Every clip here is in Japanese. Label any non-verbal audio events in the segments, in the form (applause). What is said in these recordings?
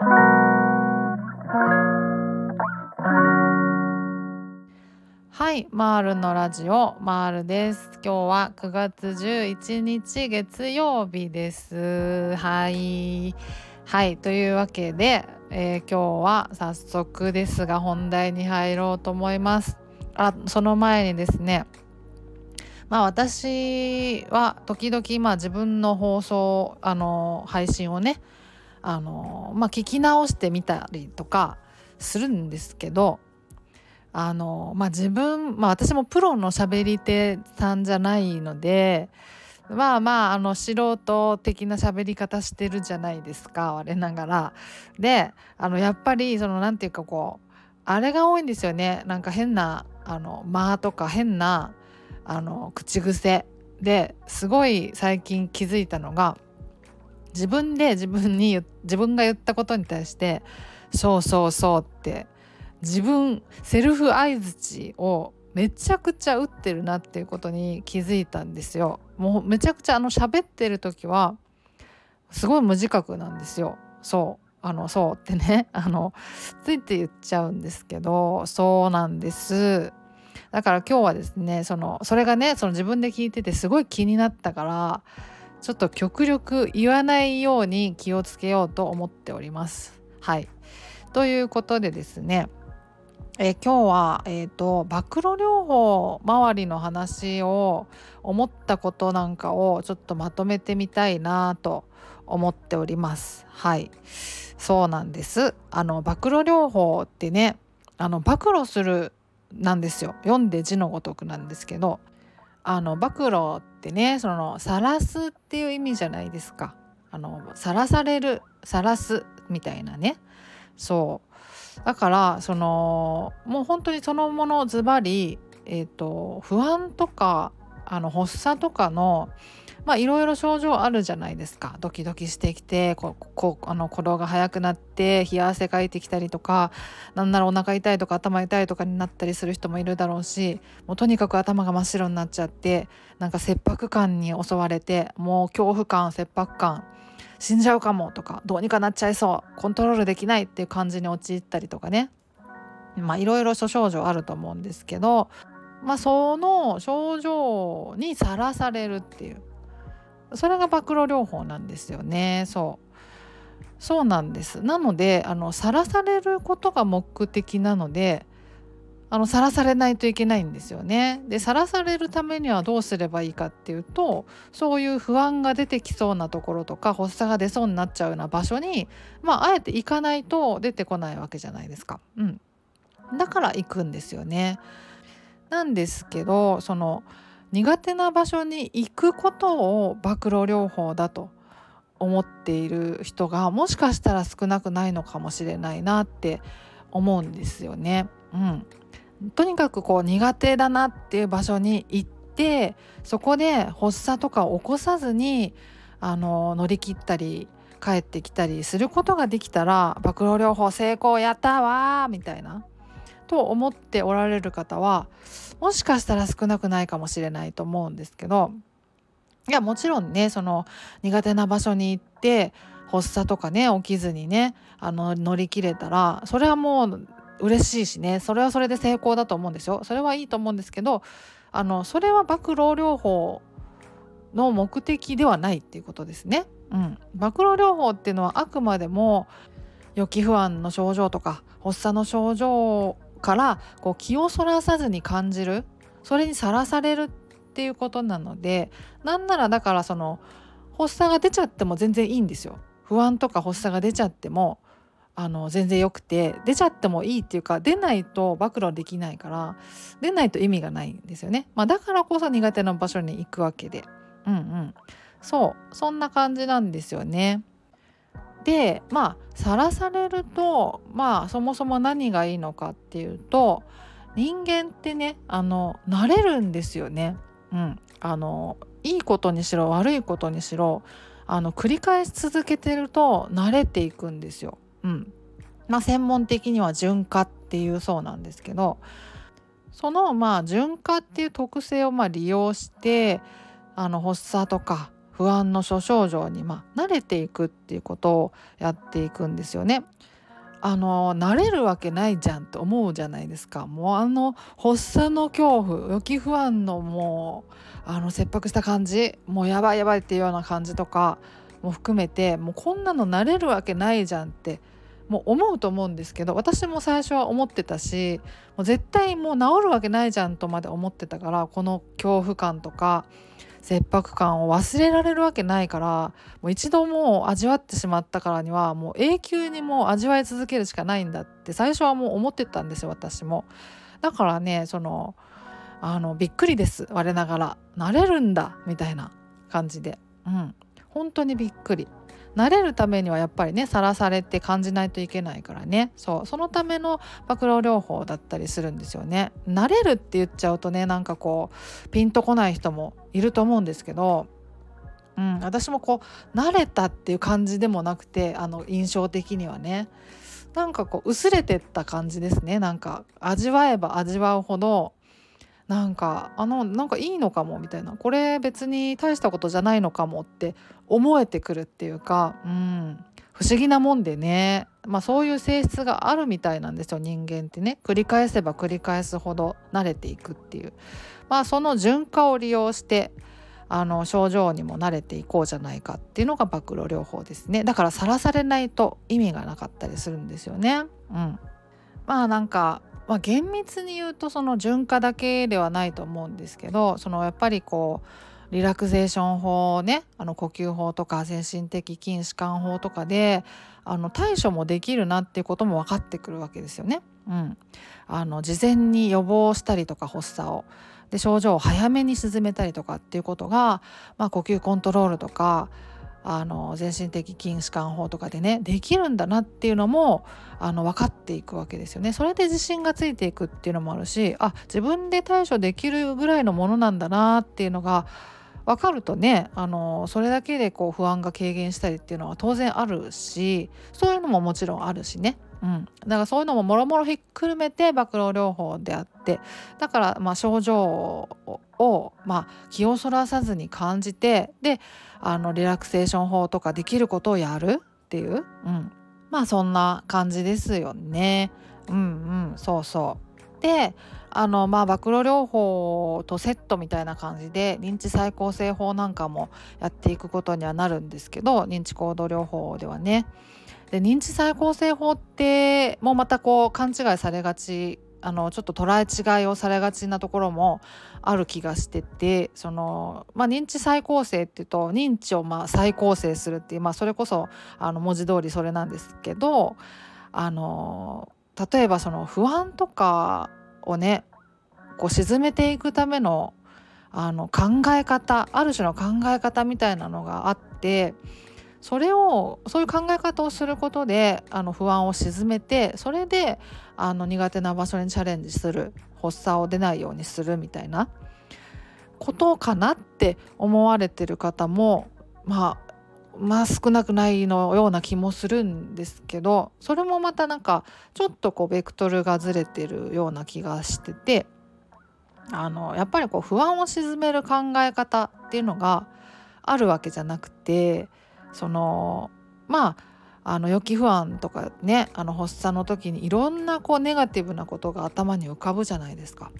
はい、マールのラジオマールです。今日は9月11日月曜日です。はい、はい、というわけで、えー、今日は早速ですが本題に入ろうと思います。あ、その前にですね。まあ私は時々まあ自分の放送あの配信をねあのまあ聞き直してみたりとかするんですけどあのまあ自分まあ私もプロのしゃべり手さんじゃないのでまあまああの素人的な喋り方してるじゃないですか我ながら。であのやっぱりその何て言うかこうあれが多いんですよねなんか変なあの間とか変なあの口癖ですごい最近気づいたのが自分で自分に自分が言ったことに対して「そうそうそう」って自分セルフ相づちをめちゃくちゃ打ってるなっていうことに気づいたんですよ。もうめちゃくちゃあの喋ってる時はすごい無自覚なんですよ。そうあのそうってね (laughs) あのついて言っちゃうんですけどそうなんです。だから今日はですねそのそれがねその自分で聞いててすごい気になったからちょっと極力言わないように気をつけようと思っております。はいということでですねえ今日は、えーと、暴露療法周りの話を思ったことなんかをちょっとまとめてみたいなと思っております。はいそうなんですあの暴露療法ってねあの暴露するなんですよ読んで字のごとくなんですけどあの暴露ってねそのさらすっていう意味じゃないですか。あの晒されるさらすみたいなね。そう。だからそのもう本当にそのものズバリ、えーと、不安とかあの発作とかのまあいろいろ症状あるじゃないですか。ドキドキしてきてここあの鼓動が速くなって冷や汗かいてきたりとかなんならお腹痛いとか頭痛いとかになったりする人もいるだろうしもうとにかく頭が真っ白になっちゃってなんか切迫感に襲われてもう恐怖感切迫感死んじゃうかもとかどうにかなっちゃいそうコントロールできないっていう感じに陥ったりとかね。まあいろいろ諸症状あると思うんですけどまあその症状にさらされるっていうそれが暴露療法なんですよねそうそうなんですなのであのさらされることが目的なのであのさらされないといけないんですよね。でさらされるためにはどうすればいいかっていうとそういう不安が出てきそうなところとか発作が出そうになっちゃうような場所に、まあ、あえて行かないと出てこないわけじゃないですか。うん、だから行くんですよね。なんですけどその苦手な場所に行くことを暴露療法だと思っている人がもしかしたら少なくないのかもしれないなって思うんですよね。うん、とにかくこう苦手だなっていう場所に行ってそこで発作とかを起こさずにあの乗り切ったり帰ってきたりすることができたら暴露療法成功やったわみたいなと思っておられる方はもしかしたら少なくないかもしれないと思うんですけどいやもちろんねその苦手な場所に行って発作とかね起きずにねあの乗り切れたらそれはもう嬉しいしねそれはそれで成功だと思うんですよそれはいいと思うんですけどあのそれは暴露療法の目的ではないっていうことですね。うん、暴露療法っていうのはあくまでも予期不安の症状とか発作の症状からこう気をそらさずに感じる。それにさらされるっていうことなのでなんならだからその発作が出ちゃっても全然いいんですよ。不安とか発作が出ちゃってもあの全然よくて出ちゃってもいいっていうか出ないと暴露できないから出ないと意味がないんですよね、まあ、だからこそ苦手な場所に行くわけで。うんうん。そう。そんな感じなんですよね。でまあさらされるとまあそもそも何がいいのかっていうと人間ってねあの慣れるんですよね。うん、あのいいことにしろ悪いことにしろあの繰り返し続けてると慣れていくんですよ。うんまあ、専門的には循化っていうそうなんですけどそのまあ循化っていう特性をまあ利用してあの発作とか不安の諸症状にまあ慣れていくっていうことをやっていくんですよね。あの慣れるわけないじゃんって思うじゃないですかもうあの発作の恐怖予期不安のもうあの切迫した感じもうやばいやばいっていうような感じとかも含めてもうこんなの慣れるわけないじゃんってもう思うと思うんですけど私も最初は思ってたしもう絶対もう治るわけないじゃんとまで思ってたからこの恐怖感とか切迫感を忘れられるわけないからもう一度もう味わってしまったからにはもう永久にもう味わい続けるしかないんだって最初はもう思ってたんですよ私も。だからねそのあのびっくりです我ながら。慣れるんだみたいな感じで。うん。本当にびっくり。慣れるためにはやっぱりねさらされて感じないといけないからね。そう。そのための暴露療法だったりするんですよね。慣れるって言っちゃうとねなんかこうピンとこない人もいると思うんですけどうん、私もこう慣れたっていう感じでもなくてあの印象的にはね。なんかこう薄れてった感じですね。なんか味わえば味わうほどなんかあのなんかいいのかもみたいな。これ別に大したことじゃないのかもって思えてくるっていうか、うん、不思議なもんでね、まあ、そういう性質があるみたいなんですよ人間ってね。繰り返せば繰り返すほど慣れていくっていう、まあ、その循環を利用してあの症状にも慣れていこうじゃないかっていうのが暴露療法ですね。だからさらされないと意味がなかったりするんですよね。うん、まあなんかまあ、厳密に言うとその循化だけではないと思うんですけどそのやっぱりこうリラクゼーション法ねあの呼吸法とか精神的筋弛緩法とかであの対処もできるなっていうことも分かってくるわけですよね。うん、あの事前に予防したりとか発作をで症状を早めに沈めたりとかっていうことが、まあ、呼吸コントロールとかあの全身的筋弛緩法とかでねできるんだなっていうのもあの分かっていくわけですよね。それで自信がついていくっていうのもあるしあ自分で対処できるぐらいのものなんだなっていうのが分かるとねあのそれだけでこう不安が軽減したりっていうのは当然あるしそういうのももちろんあるしね。うん、だからそういうのももろもろひっくるめて暴露療法であってだからまあ症状をまあ気をそらさずに感じてであのリラクセーション法とかできることをやるっていう、うん、まあそんな感じですよね。うんうん。そうそう。であのまあ暴露療法とセットみたいな感じで認知再構成法なんかもやっていくことにはなるんですけど認知行動療法ではね。で認知再構成法ってもうまたこう勘違いされがちあのちょっと捉え違いをされがちなところもある気がしててその、まあ、認知再構成っていうと認知をまあ再構成するっていう、まあ、それこそあの文字通りそれなんですけどあの例えばその不安とかをねこう沈めていくためのあの考え方ある種の考え方みたいなのがあってそれをそういう考え方をすることであの不安を鎮めてそれであの苦手な場所にチャレンジする発作を出ないようにするみたいなことかなって思われてる方もまあまあ少なくないのような気もするんですけどそれもまたなんかちょっとこうベクトルがずれてるような気がしててあのやっぱりこう不安を鎮める考え方っていうのがあるわけじゃなくてそのまああの予期不安とかねあの発作の時にいろんなこうネガティブなことが頭に浮かぶじゃないですか。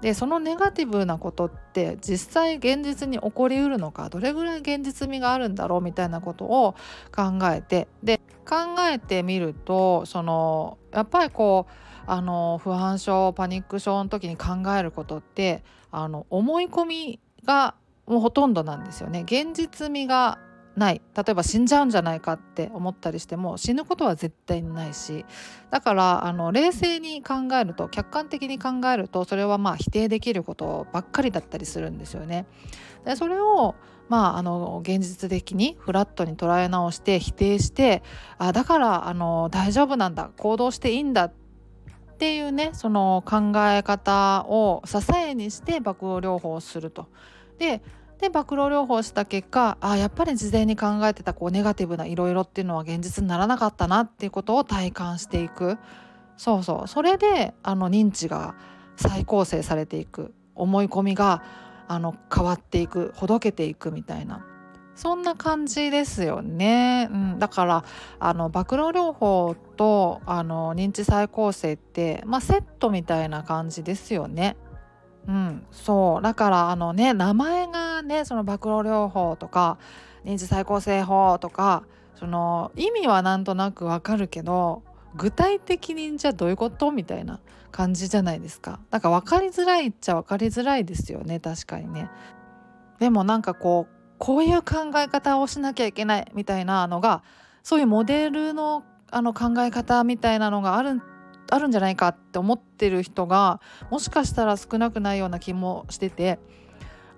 でそのネガティブなことって実際現実に起こりうるのかどれぐらい現実味があるんだろうみたいなことを考えてで考えてみるとそのやっぱりこうあの不安症パニック症の時に考えることってあの思い込みがもうほとんどなんですよね。現実味がない例えば死んじゃうんじゃないかって思ったりしても死ぬことは絶対にないしだからあの冷静に考えると客観的に考えるとそれはまあ否定できることばっかりだったりするんですよね。でそれをまあ、あの現実的にフラットに捉え直して否定してあだからあの大丈夫なんだ行動していいんだっていうねその考え方を支えにして爆露療法をすると。でで暴露療法した結果あやっぱり事前に考えてたこうネガティブないろいろっていうのは現実にならなかったなっていうことを体感していく。そうそう。それであの認知が再構成されていく。思い込みがあの変わっていく。ほどけていくみたいな。そんな感じですよね、うん、だからあの暴露療法とあの認知再構成って、まあ、セットみたいな感じですよね。うん、そうだからあのね名前がねその暴露療法とか認知再構成法とかその意味はなんとなくわかるけど具体的にじゃあどういうことみたいな感じじゃないですか。だから分かりづらいっちゃ分かりづらいですよね確かにね。でもなんかこうこういう考え方をしなきゃいけないみたいなのがそういうモデルのあの考え方みたいなのがあるあるんじゃないかって思ってる人がもしかしたら少なくないような気もしてて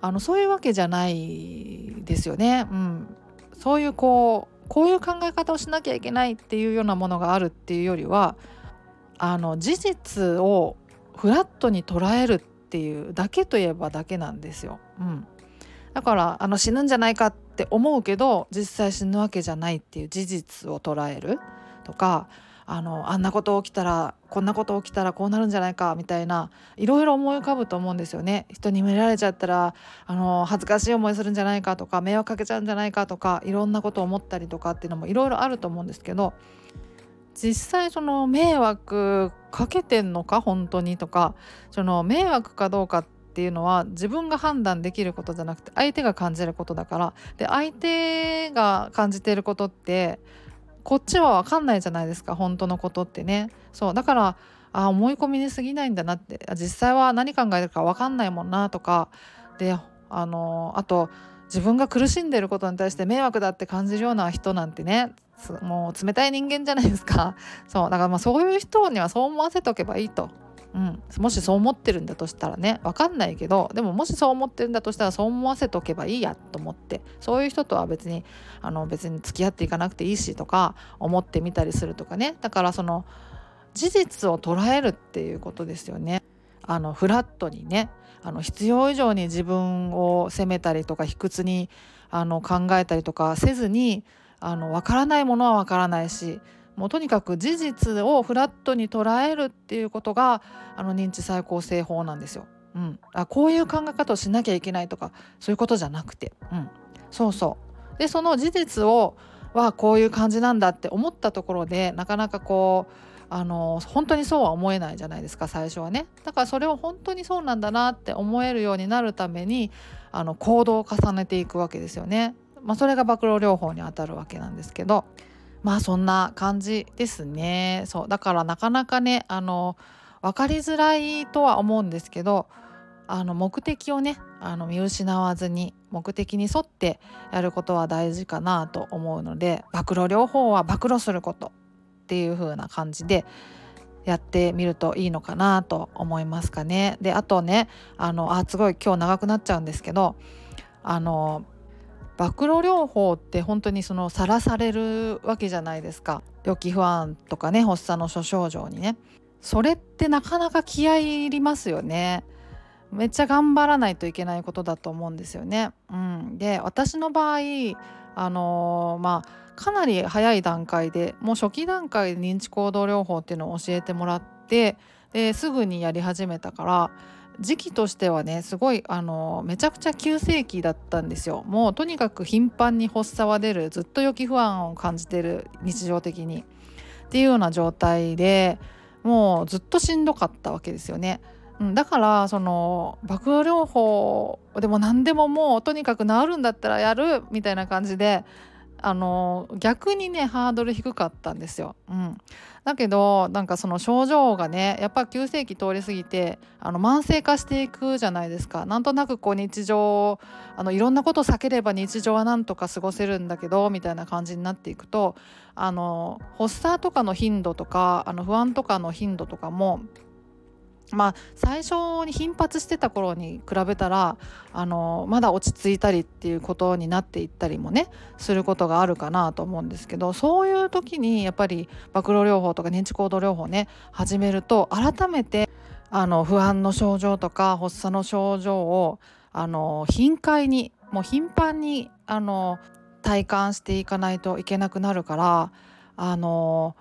あのそういうわけじゃないですよね。うん、そういうこうこういう考え方をしなきゃいけないっていうようなものがあるっていうよりはあの事実をフラットに捉えるっていうだけといえばだけなんですよ。うん、だからあの死ぬんじゃないかって思うけど実際死ぬわけじゃないっていう事実を捉えるとかあのあんなこと起きたらこんなこと起きたらこうなるんじゃないかみたいないろいろ思い浮かぶと思うんですよね。人に見られちゃったらあの恥ずかしい思いするんじゃないかとか迷惑かけちゃうんじゃないかとかいろんなことを思ったりとかっていうのもいろいろあると思うんですけど実際その迷惑かけてんのか本当にとかその迷惑かどうかっていうのは自分が判断できることじゃなくて相手が感じることだからで相手が感じてることってこっちは分かんないじゃないですか本当のことってね。そうだからあ思い込みに過ぎないんだなって。実際は何考えてるか分かんないもんなとか。であのあと自分が苦しんでることに対して迷惑だって感じるような人なんてねもう冷たい人間じゃないですか。そうだからまあそういう人にはそう思わせとけばいいと。うん、もしそう思ってるんだとしたらね分かんないけどでももしそう思ってるんだとしたらそう思わせとけばいいやと思ってそういう人とは別にあの別に付き合っていかなくていいしとか思ってみたりするとかねだからその事実を捉えるっていうことですよね。あのフラットにねあの必要以上に自分を責めたりとか卑屈にあの考えたりとかせずにあの分からないものは分からないしもうとにかく事実をフラットに捉えるっていうことがあの認知再構成法なんですよ。うん、あこういう考え方をしなきゃいけないとかそういうことじゃなくて、うん、そうそう。でその事実をはこういう感じなんだって思ったところでなかなかこうあの本当にそうは思えないじゃないですか最初はね。だからそれを本当にそうなんだなって思えるようになるためにあの行動を重ねていくわけですよね。まあ、それが暴露療法にあたるわけなんですけど。まあそんな感じですねそうだからなかなかねあの分かりづらいとは思うんですけどあの目的をねあの見失わずに目的に沿ってやることは大事かなと思うので暴露療法は暴露することっていう風な感じでやってみるといいのかなと思いますかね。であとねあのあすごい今日長くなっちゃうんですけどあの暴露療法って本当にそのさらされるわけじゃないですか。予期不安とかね発作の諸症状にね。それってなかなか気合いりますよね。めっちゃ頑張らないといけないことだと思うんですよね。うん、で私の場合あのー、まあかなり早い段階でもう初期段階で認知行動療法っていうのを教えてもらってですぐにやり始めたから時期としてはねすごいあのめちゃくちゃ急性期だったんですよもうとにかく頻繁に発作は出るずっと予期不安を感じてる日常的にっていうような状態でもうずっとしんどかったわけですよね。うん、だからその爆療法でも何でももうとにかく治るんだったらやるみたいな感じであの逆にねハードル低かったんですよ。うん、だけどなんかその症状がねやっぱ急性期通り過ぎてあの慢性化していくじゃないですか。なんとなくこう日常あのいろんなことを避ければ日常はなんとか過ごせるんだけどみたいな感じになっていくとあの発作とかの頻度とかあの不安とかの頻度とかもまあ最初に頻発してた頃に比べたらあのまだ落ち着いたりっていうことになっていったりもねすることがあるかなと思うんですけどそういう時にやっぱり暴露療法とか認知行動療法ね始めると改めてあの不安の症状とか発作の症状をあの頻回にもう頻繁にあの体感していかないといけなくなるからあの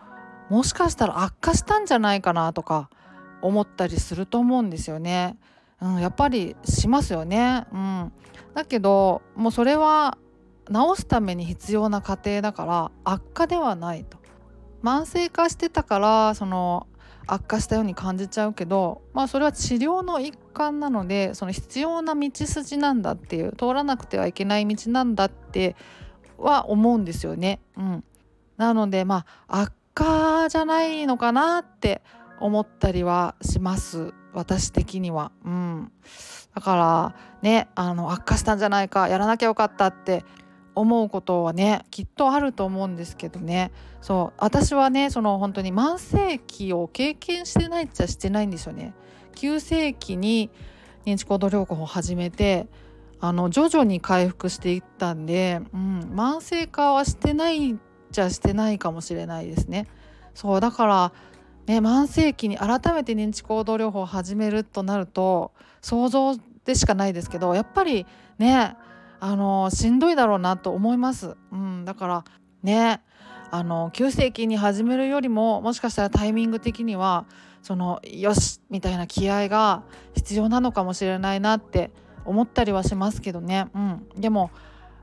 もしかしたら悪化したんじゃないかなとか思ったりすると思うんですよね。うん、やっぱりしますよね。うん、だけどもうそれは治すために必要な過程だから悪化ではないと慢性化してたからその悪化したように感じちゃうけどまあそれは治療の一環なのでその必要な道筋なんだっていう通らなくてはいけない道なんだっては思うんですよね。うん、なのでまあ悪化じゃないのかなって思ったりはします私的には。うん、だからねあの悪化したんじゃないかやらなきゃよかったって思うことはねきっとあると思うんですけどねそう私はねその本当に慢性期を経験してないっちゃしてないんですよね。急性期に認知行動療法を始めてあの徐々に回復していったんで、うん、慢性化はしてないっちゃしてないかもしれないですね。そうだからね慢性期に改めて認知行動療法を始めるとなると想像でしかないですけどやっぱりねあのしんどいだろうなと思います。うん、だからねあの急性期に始めるよりももしかしたらタイミング的にはそのよしみたいな気合が必要なのかもしれないなって思ったりはしますけどね。うん、でも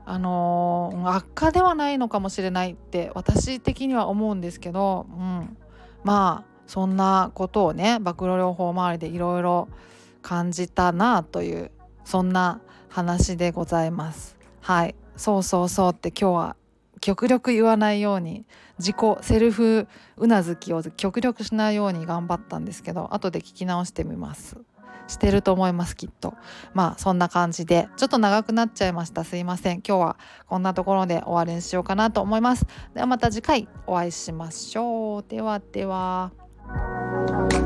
あの、悪化ではないのかもしれないって私的には思うんですけど、うん、まあそんなことをね暴露療法周りでいろいろ感じたなというそんな話でございます。はい。そうそうそうって今日は極力言わないように自己セルフうなずきを極力しないように頑張ったんですけど後で聞き直してみます。してると思いますきっと。まあそんな感じでちょっと長くなっちゃいました。すいません。今日はこんなところで終わりにしようかなと思います。ではまた次回お会いしましょう。ではでは。Thank you.